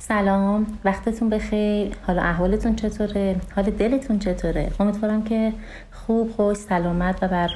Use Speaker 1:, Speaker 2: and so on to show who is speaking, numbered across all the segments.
Speaker 1: سلام وقتتون بخیر. حالا احوالتون چطوره؟ حال دلتون چطوره؟ امیدوارم که خوب خوش سلامت و بر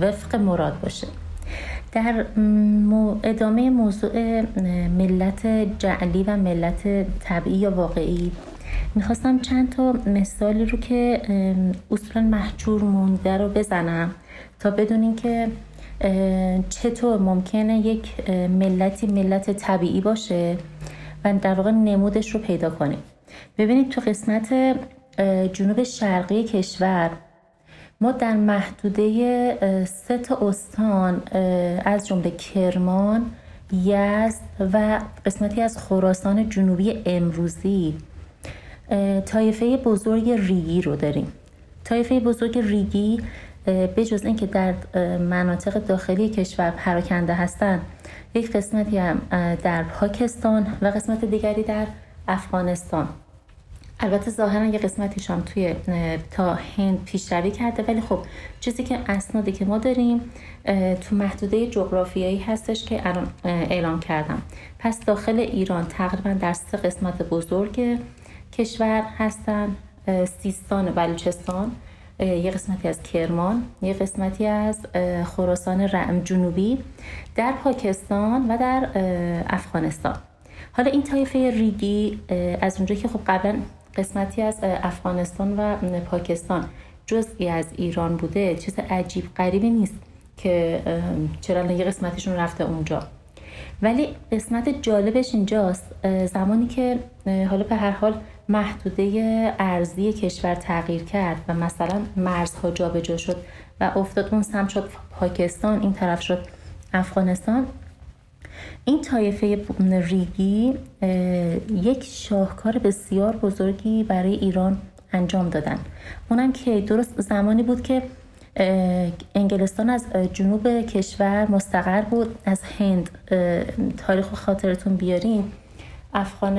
Speaker 1: وفق مراد باشه. در ادامه موضوع ملت جعلی و ملت طبیعی یا واقعی می‌خواستم چند تا مثالی رو که اصولا محجور مونده رو بزنم تا بدونین که چطور ممکنه یک ملتی ملت طبیعی باشه. و در واقع نمودش رو پیدا کنیم. ببینید تو قسمت جنوب شرقی کشور ما در محدوده سه تا استان از جمله کرمان یزد و قسمتی از خراسان جنوبی امروزی طایفه بزرگ ریگی رو داریم. طایفه بزرگ ریگی به جز اینکه در مناطق داخلی کشور پراکنده هستند یک قسمتی هم در پاکستان و قسمت دیگری در افغانستان. البته ظاهرا یه قسمتیش هم توی تا هند پیشروی کرده ولی خب چیزی که اسنادی که ما داریم تو محدوده جغرافیایی هستش که الان اعلام کردم. پس داخل ایران تقریبا در سه قسمت بزرگ کشور هستن سیستان و بلوچستان. یه قسمتی از کرمان یه قسمتی از خراسان رعم جنوبی در پاکستان و در افغانستان. حالا این طایفه ریگی از اونجا که خب قبلا قسمتی از افغانستان و پاکستان جزئی از ایران بوده چیز عجیب غریبی نیست که چرا یه قسمتشون رفته اونجا. ولی قسمت جالبش اینجاست زمانی که حالا به هر حال محدوده ارزی کشور تغییر کرد و مثلا مرزها جابجا شد و افتاد اون سمت شد پاکستان این طرف شد افغانستان. این طایفه ریگی یک شاهکار بسیار بزرگی برای ایران انجام دادن. اونم که درست زمانی بود که انگلستان از جنوب کشور مستقر بود از هند تاریخ خاطرتون بیاریم افغان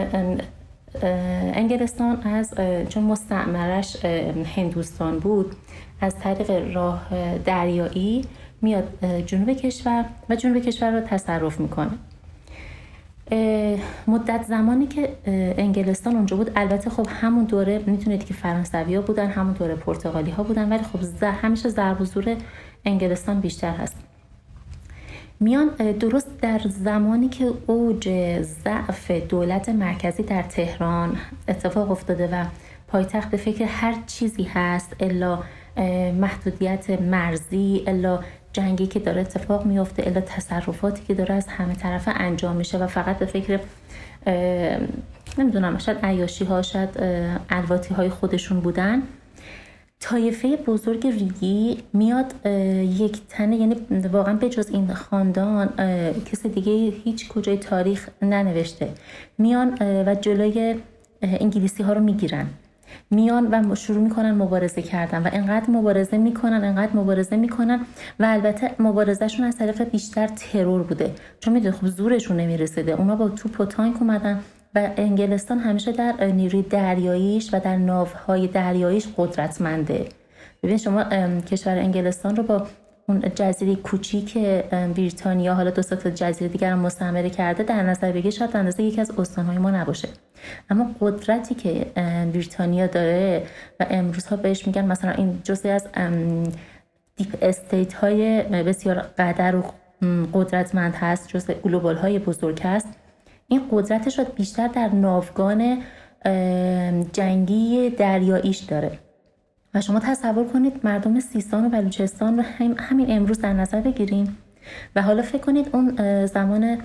Speaker 1: انگلستان از چون مستعمرش هندوستان بود از طریق راه دریایی میاد جنوب کشور و جنوب کشور رو تصرف می‌کنه. مدت زمانی که انگلستان اونجا بود البته خب همون دوره می‌تونید که فرانسوی ها بودن همون دوره پرتغالی ها بودن ولی خب همیشه ضرب و انگلستان بیشتر هست. میان درست در زمانی که اوج ضعف دولت مرکزی در تهران اتفاق افتاده و پایتخت فکر هر چیزی هست الا محدودیت مرزی الا جنگی که داره اتفاق میفته الا تصرفاتی که داره از همه طرف انجام میشه و فقط به فکر نمی‌دونم شاید عیاشی ها شاید های خودشون بودن. طایفه بزرگ ریگی میاد یک تنه یعنی واقعا به جز این خاندان کس دیگه هیچ کجای تاریخ ننوشته. میان و جلوی انگلیسی ها رو می‌گیرن. میان و شروع می‌کنن مبارزه کردن و انقدر مبارزه می‌کنن انقدر مبارزه می‌کنن و البته مبارزهشون از طرف بیشتر ترور بوده. چون می‌دونی خب زورشون نمی‌رسیده. اونا با توپ و تانک اومدن. و انگلستان همیشه در نیروی دریاییش و در ناوهای دریاییش قدرتمنده. ببین شما کشور انگلستان رو با اون جزیره کوچیک بریتانیا حالا دو تا جزیره دیگر هم مستعمره کرده در نظر بگیر شاید اندازه یکی از استانهای ما نباشه. اما قدرتی که بریتانیا داره و امروز ها بهش میگن مثلا این جزئی از deep state های بسیار قدر و قدرتمند هست جزء global های بزرگ هست. این قدرتش رو بیشتر در ناوگان جنگی دریاییش داره. و شما تصور کنید مردم سیستان و بلوچستان رو همین امروز در نظر بگیریم. و حالا فکر کنید اون زمان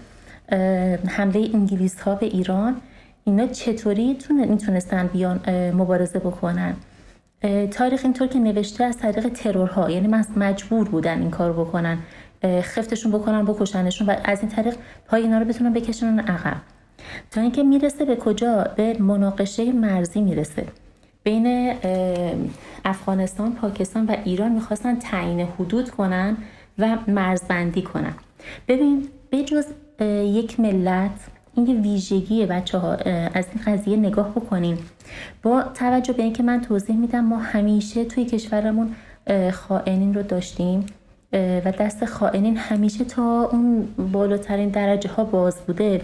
Speaker 1: حمله انگلیس ها به ایران اینا چطوری می‌تونستن بیان مبارزه بکنن؟ تاریخ اینطور که نوشته از طریق ترورها یعنی مجبور بودن این کار بکنن. خفتشون بکنن بکشنشون و از این طریق پای اینا رو بتونن بکشنن عقب. تا اینکه می‌رسه به کجا؟ به مناقشه مرزی می‌رسه. بین افغانستان پاکستان و ایران می‌خواستن تعیین حدود کنن و مرزبندی کنن. ببین بجز یک ملت این یه ویژگی بچه ها از این قضیه نگاه بکنیم با توجه به اینکه من توضیح میدم ما همیشه توی کشورمون خائنین رو داشتیم. و دست خائنین همیشه تا اون بالاترین درجه ها باز بوده.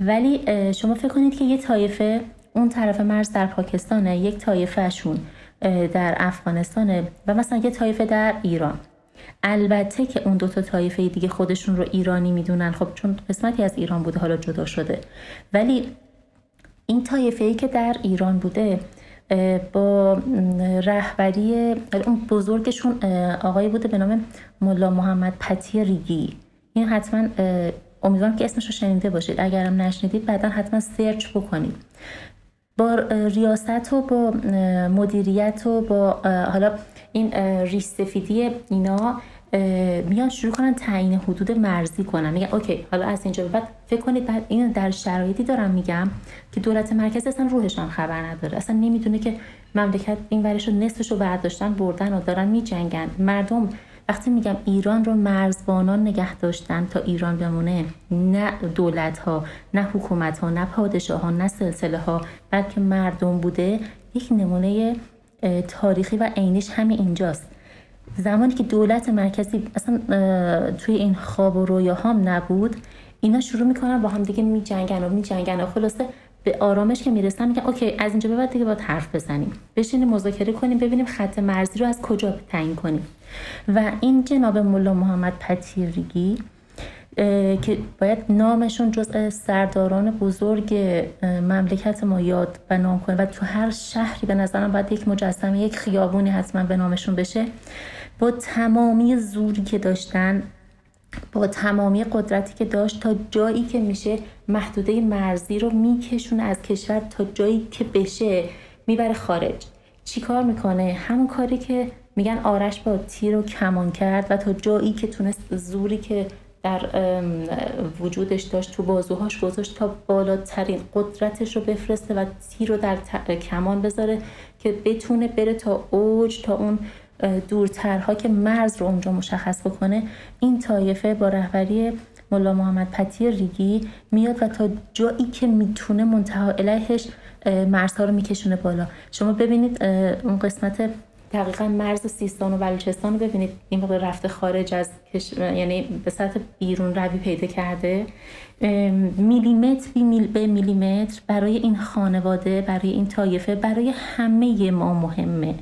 Speaker 1: ولی شما فکر کنید که یه طایفه اون طرف مرز در پاکستانه یک طایفهشون در افغانستانه و مثلا یه طایفه در ایران. البته که اون دوتا طایفه دیگه خودشون رو ایرانی می‌دونن. خب چون قسمتی از ایران بوده حالا جدا شده. ولی این طایفه ای که در ایران بوده با رهبری اون بزرگشون آقایی بوده به نام ملا محمد پتی ریگی. این حتما امیدوارم که اسمش رو شنیده باشید. اگرم نشنیدید بعدا حتما سرچ بکنید. با ریاست و با مدیریت و با حالا این ریش سفیدی اینا میان شروع کنن تعیین حدود مرزی کنن. میگن اوکی حالا از اینجا به بعد فکر کنید بعد این در شرایطی دارم میگم که دولت مرکزی اصلا روحشان خبر نداره. اصلا نمی‌دونه که مملکت این ورش رو نصفش رو برداشتن بردن و دارن میجنگن. مردم وقتی میگم ایران رو مرزبانان نگه داشتن تا ایران بمونه نه دولت ها نه حکومت ها نه پادشاه ها نه سلسله ها بلکه مردم بوده یک نمونه تاریخی و عینیش همین اینجاست. زمانی که دولت مرکزی اصلا توی این خواب و رویاهام نبود اینا شروع می‌کنن با هم دیگه میجنگن و میجنگن و خلاصه به آرامش که می‌رسن میگن اوکی از اینجا به بعد دیگه باید حرف بزنیم. بشینیم مذاکره کنیم ببینیم خط مرزی رو از کجا تعیین کنیم. و این جناب ملا محمد پتیرگی که باید نامشون جزء سرداران بزرگ مملکت ما یاد و نام کنه. و تو هر شهری به نظرم باید یک مجسمه یک خیابونی حتما به نامشون بشه. با تمامی زوری که داشتن با تمامی قدرتی که داشت تا جایی که میشه محدوده مرزی رو میکشونه از کشور تا جایی که بشه می‌بره خارج. چیکار می‌کنه؟ همون کاری که میگن آرش با تیر و کمان کرد و تا جایی که تونست زوری که در وجودش داشت تو بازوهاش گذاشت تا بالاترین قدرتش رو بفرسته و تیر رو در کمان بذاره که بتونه بره تا اوج تا اون دورترها که مرز رو اونجا مشخص بکنه. این طایفه با رهبری ملا محمد پتی ریگی میاد و تا جایی که می‌تونه منتها الهش مرزها رو میکشونه بالا. شما ببینید اون قسمت دقیقا مرز سیستان و بلوچستان رو ببینید. این موقع رفته خارج از یعنی به سطح بیرون روی پیدا کرده. میلیمتر به میلیمتر برای این خانواده برای این طایفه برای همه ما مهمه.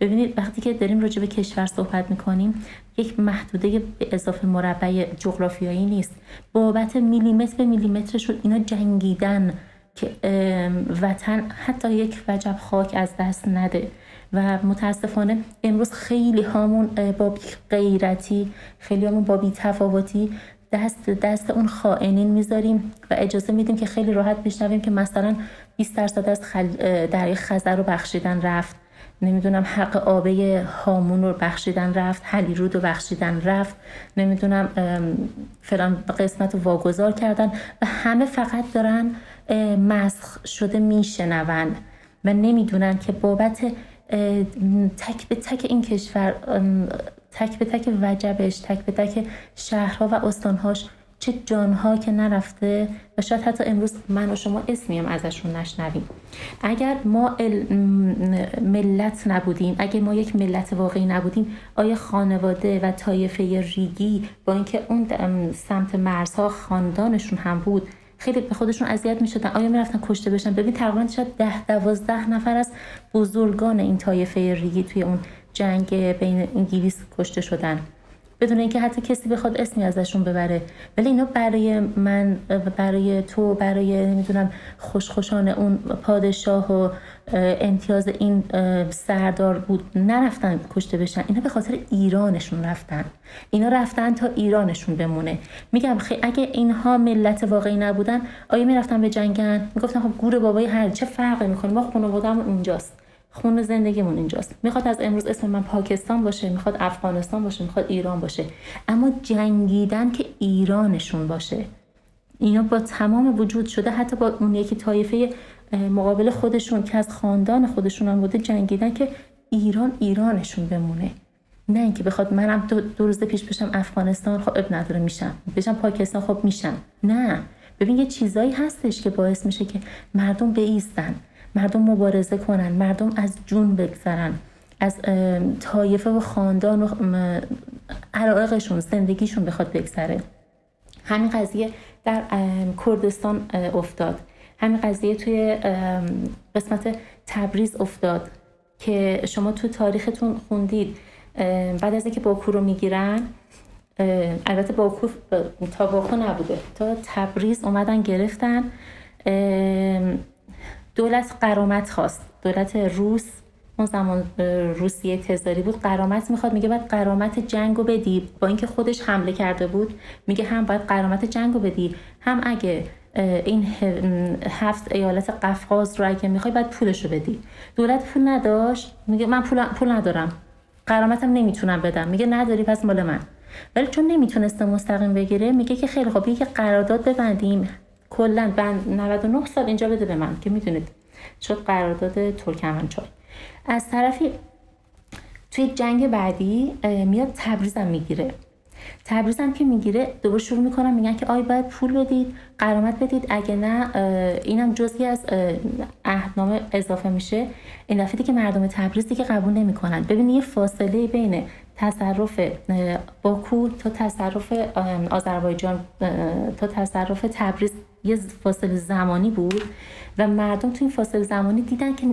Speaker 1: ببینید وقتی که داریم راجع به کشور صحبت می‌کنیم یک محدوده به اضافه مربع جغرافیایی نیست. بابت میلیمتر به میلیمترشون اینا جنگیدن که وطن حتی یک وجب خاک از دست نده. و متاسفانه امروز خیلی هامون با غیرتی خیلی همون با بیتفاوتی دست دست اون خائنین می‌ذاریم و اجازه میدیم که خیلی راحت بشنویم که مثلا 20 درصد از خل... دریای خزر رو بخشیدن رفت. نمی‌دونم حق آبه هامون رو بخشیدن رفت. رود رو بخشیدن رفت. نمی‌دونم فلان قسمت رو واگذار کردن و همه فقط دارن مسخ شده میشنون و نمی‌دونن که بابت تک به تک این کشور تک به تک وجبش تک به تک شهرها و استانهاش چه جانها که نرفته و شاید حتی امروز من و شما اسمی هم ازشون نشنویم. اگر ما ملت نبودیم اگر ما یک ملت واقعی نبودیم آیا خانواده و طایفه ریگی با اینکه اون سمت مرزها خاندانشون هم بود خیلی به خودشون اذیت می‌شدن. آیا می‌رفتن کشته بشن؟ ببین تقریبا شاید ده دوازده نفر از بزرگان این طایفه ریگی توی اون جنگ بین انگلیس کشته شدن. بدون اینکه حتی کسی بخواد اسمی ازشون ببره. ولی اینا برای من برای تو برای نمی‌دونم خوشخوشان اون پادشاه و امتیاز این سردار بود نرفتن کشته بشن. اینا به خاطر ایرانشون رفتن. اینا رفتن تا ایرانشون بمونه. میگم خیلی اگه اینها ملت واقعی نبودن آیا می‌رفتن به جنگن؟ می‌گفتن خب گور بابای هر چه فرقی می‌کنه؟ ما خانوادهمون اینجاست. خون زندگیمون اینجاست. می‌خواد از امروز اسم من پاکستان باشه می‌خواد افغانستان باشه می‌خواد ایران باشه. اما جنگیدن که ایرانشون باشه. اینا با تمام وجود شده حتی با اون یکی طایفه مقابل خودشون که از خاندان خودشون هم بوده جنگیدن که ایران ایرانشون بمونه. نه اینکه بخواد منم دو, دو روز پیش بشم افغانستان خب اب نداره میشم. بشم پاکستان خب میشم. نه. ببین یه چیزایی هستش که باعث میشه که مردم بیستن. مردم مبارزه کنن مردم از جون بگذرن از طایفه و خاندان و عرائقشون زندگیشون بخواد بگذره. همین قضیه در کردستان افتاد. همین قضیه توی قسمت تبریز افتاد که شما تو تاریختون خوندید. بعد از اینکه باکو رو می‌گیرن البته باکو تا باکو نبوده تا تبریز اومدن گرفتن. دولت قرامت خواست. دولت روس اون زمان روسیه تزاری بود قرامت می‌خواد میگه باید قرامت جنگ رو بدی. با اینکه خودش حمله کرده بود میگه هم باید قرامت جنگ رو بدی هم اگه این هفت ایالت قفقاز رو اگه می‌خوای باید پولش رو بدی. دولت پول نداشت. میگه من پول, پول ندارم. قرامتم نمی‌تونم بدم. میگه نداری پس مال من. ولی چون نمی‌تونسته مستقیم بگیره میگه که خیلی خوب که قرارداد ببندیم. کلا بند 99 سال اینجا بده به من که می‌دونید شد قرارداد ترکمنچای. از طرفی توی جنگ بعدی میاد تبریزم می‌گیره. تبریز هم که می‌گیره دوباره شروع می‌کنن میگن که آی باید پول بدید قرامت بدید اگه نه اینم جزئی از عهدنامه اضافه میشه. این دفعه که مردم تبریز دیگه قبول نمی‌کنن. ببینید یه فاصله بین تصرف باکو تا تصرف آذربایجان تا تصرف تبریز یه فاصله زمانی بود و مردم تو این فاصله زمانی دیدن که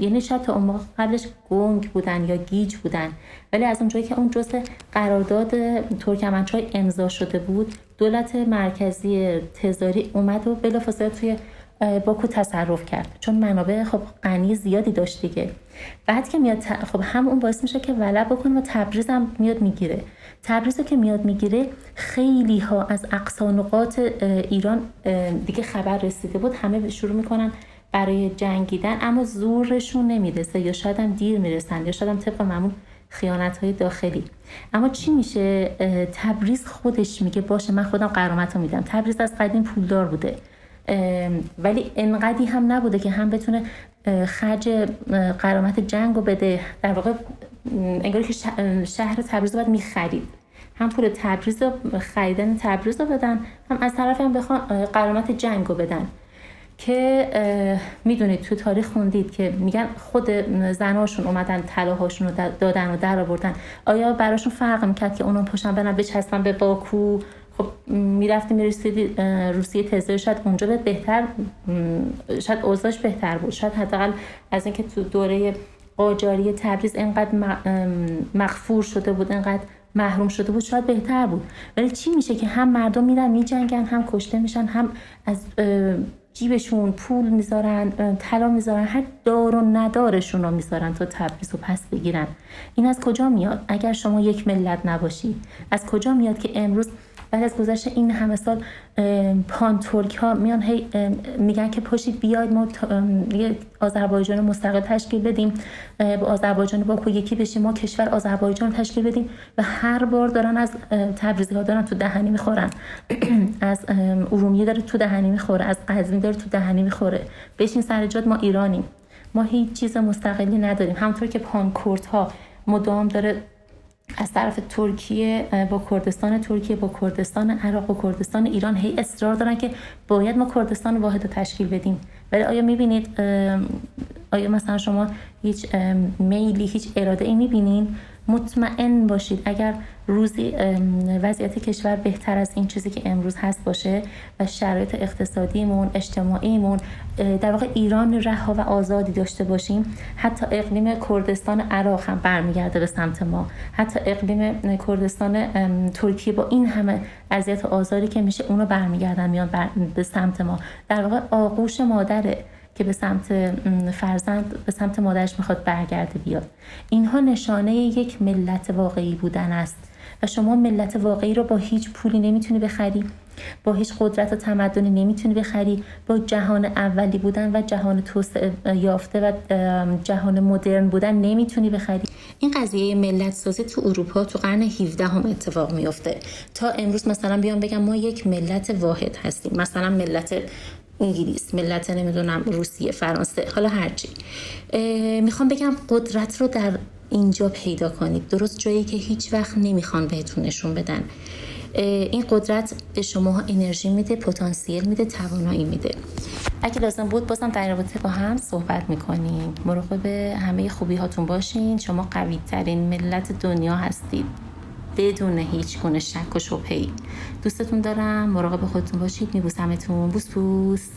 Speaker 1: یعنی شاید تا اون قبلش گنگ بودن یا گیج بودن. ولی از اونجایی که اون جزء قرارداد ترکمنچای امضا شده بود دولت مرکزی تزاری اومد و بلافاصله توی باکو تصرف کرد. چون منابع خب غنی زیادی داشت دیگه. بعد که میاد خب هم اون باعث میشه که ولع بکنه و تبریز هم میاد می‌گیره. تبریز که میاد می‌گیره خیلی ها از اقصانقات ایران دیگه خبر رسیده بود. همه شروع می‌کنن برای جنگیدن اما زورشون نمی‌رسه یا شاید هم دیر می‌رسن یا شاید هم طبق معمول خیانت های داخلی. اما چی میشه؟ تبریز خودش میگه باشه من خودم قرامت رو میدم. تبریز از قدیم پولدار بوده. ولی انقدی هم نبوده که هم بتونه خرج قرامت جنگ رو بده. در واقع انگاری که شهر تبریز رو باید می‌خرید. هم پول تبریز رو خریدن تبریز رو بدن هم از طرف هم بخوان قرامت جنگ رو بدن. که می‌دونید تو تاریخ خوندید که میگن خود زناشون اومدن طلاهاشون رو دادن و در آوردن. آیا براشون فرق می‌کرد که اونا پشن برن بچسبن به باکو؟ خب می‌رفتی می‌رسیدی روسیه تزه شاید اونجا به بهتر شاید اوضاعش بهتر بود. شاید حداقل از اینکه تو دوره قاجاری تبریز اینقدر مغفور شده بود اینقدر محروم شده بود. شاید بهتر بود. ولی چی میشه که هم مردم میرن میجنگن هم کشته میشن هم از جیبشون پول می‌ذارن طلا می‌ذارن هر دار و ندارشون رو می‌ذارن تا تبریز و پس بگیرن. این از کجا میاد؟ اگر شما یک ملت نباشی از کجا میاد که امروز بعد از گذشت این همه سال پان ترک ها میان هی میگن که پاشید بیاید ما یه آذربایجان مستقل تشکیل بدیم با آذربایجان باکو یکی بشیم ما کشور آذربایجان تشکیل بدیم و هر بار دارن از تبریزی ها دارن تو دهنی می‌خورن. از ارومیه داره تو دهنی می‌خوره از قزوین داره تو دهنی می‌خوره. بشین سر جاد ما ایرانیم. ما هیچ چیز مستقلی نداریم. همونطور که پانکورت ها مدام داره از طرف ترکیه با کردستان ترکیه با کردستان عراق با کردستان ایران هی اصرار دارن که باید ما کردستان واحد رو تشکیل بدیم. ولی آیا می‌بینید آیا مثلا شما هیچ میلی هیچ اراده ای می‌بینین؟ مطمئن باشید اگر روزی وضعیت کشور بهتر از این چیزی که امروز هست باشه و شرایط اقتصادیمون اجتماعیمون در واقع ایران رها و آزادی داشته باشیم. حتی اقلیم کردستان عراق هم برمیگرده به سمت ما. حتی اقلیم کردستان ترکیه با این همه اذیت و آزاری که میشه اونو برمیگردن میان به سمت ما. در واقع آغوش مادره که به سمت فرزند به سمت مادرش می‌خواد برگرده بیاد. اینها نشانه یک ملت واقعی بودن است. و شما ملت واقعی رو با هیچ پولی نمی‌تونی بخری. با هیچ قدرت و تمدنی نمی‌تونی بخری. با جهان اولی بودن و جهان توسعه یافته و جهان مدرن بودن نمی‌تونی بخری. این قضیه ملت سازی تو اروپا تو قرن 17 هم اتفاق میافته. تا امروز مثلا بیان بگم ما یک ملت واحد هستیم. مثلا ملت انگلیس ملت نمی‌دونم روسیه فرانسه حالا هرچی می‌خوام بگم قدرت رو در اینجا پیدا کنید. درست جایی که هیچ وقت نمی‌خوان بهتون نشون بدن. این قدرت به شما انرژی میده پتانسیل میده توانایی میده. اگه لازم بود بازم در رابطه با هم صحبت می‌کنیم. مراقب همه خوبی هاتون باشین. شما قوی ترین ملت دنیا هستید. بدون هیچ گونه شک و شبهی دوستتون دارم. مراقب خودتون باشید. میبوسمتون. بوس بوس.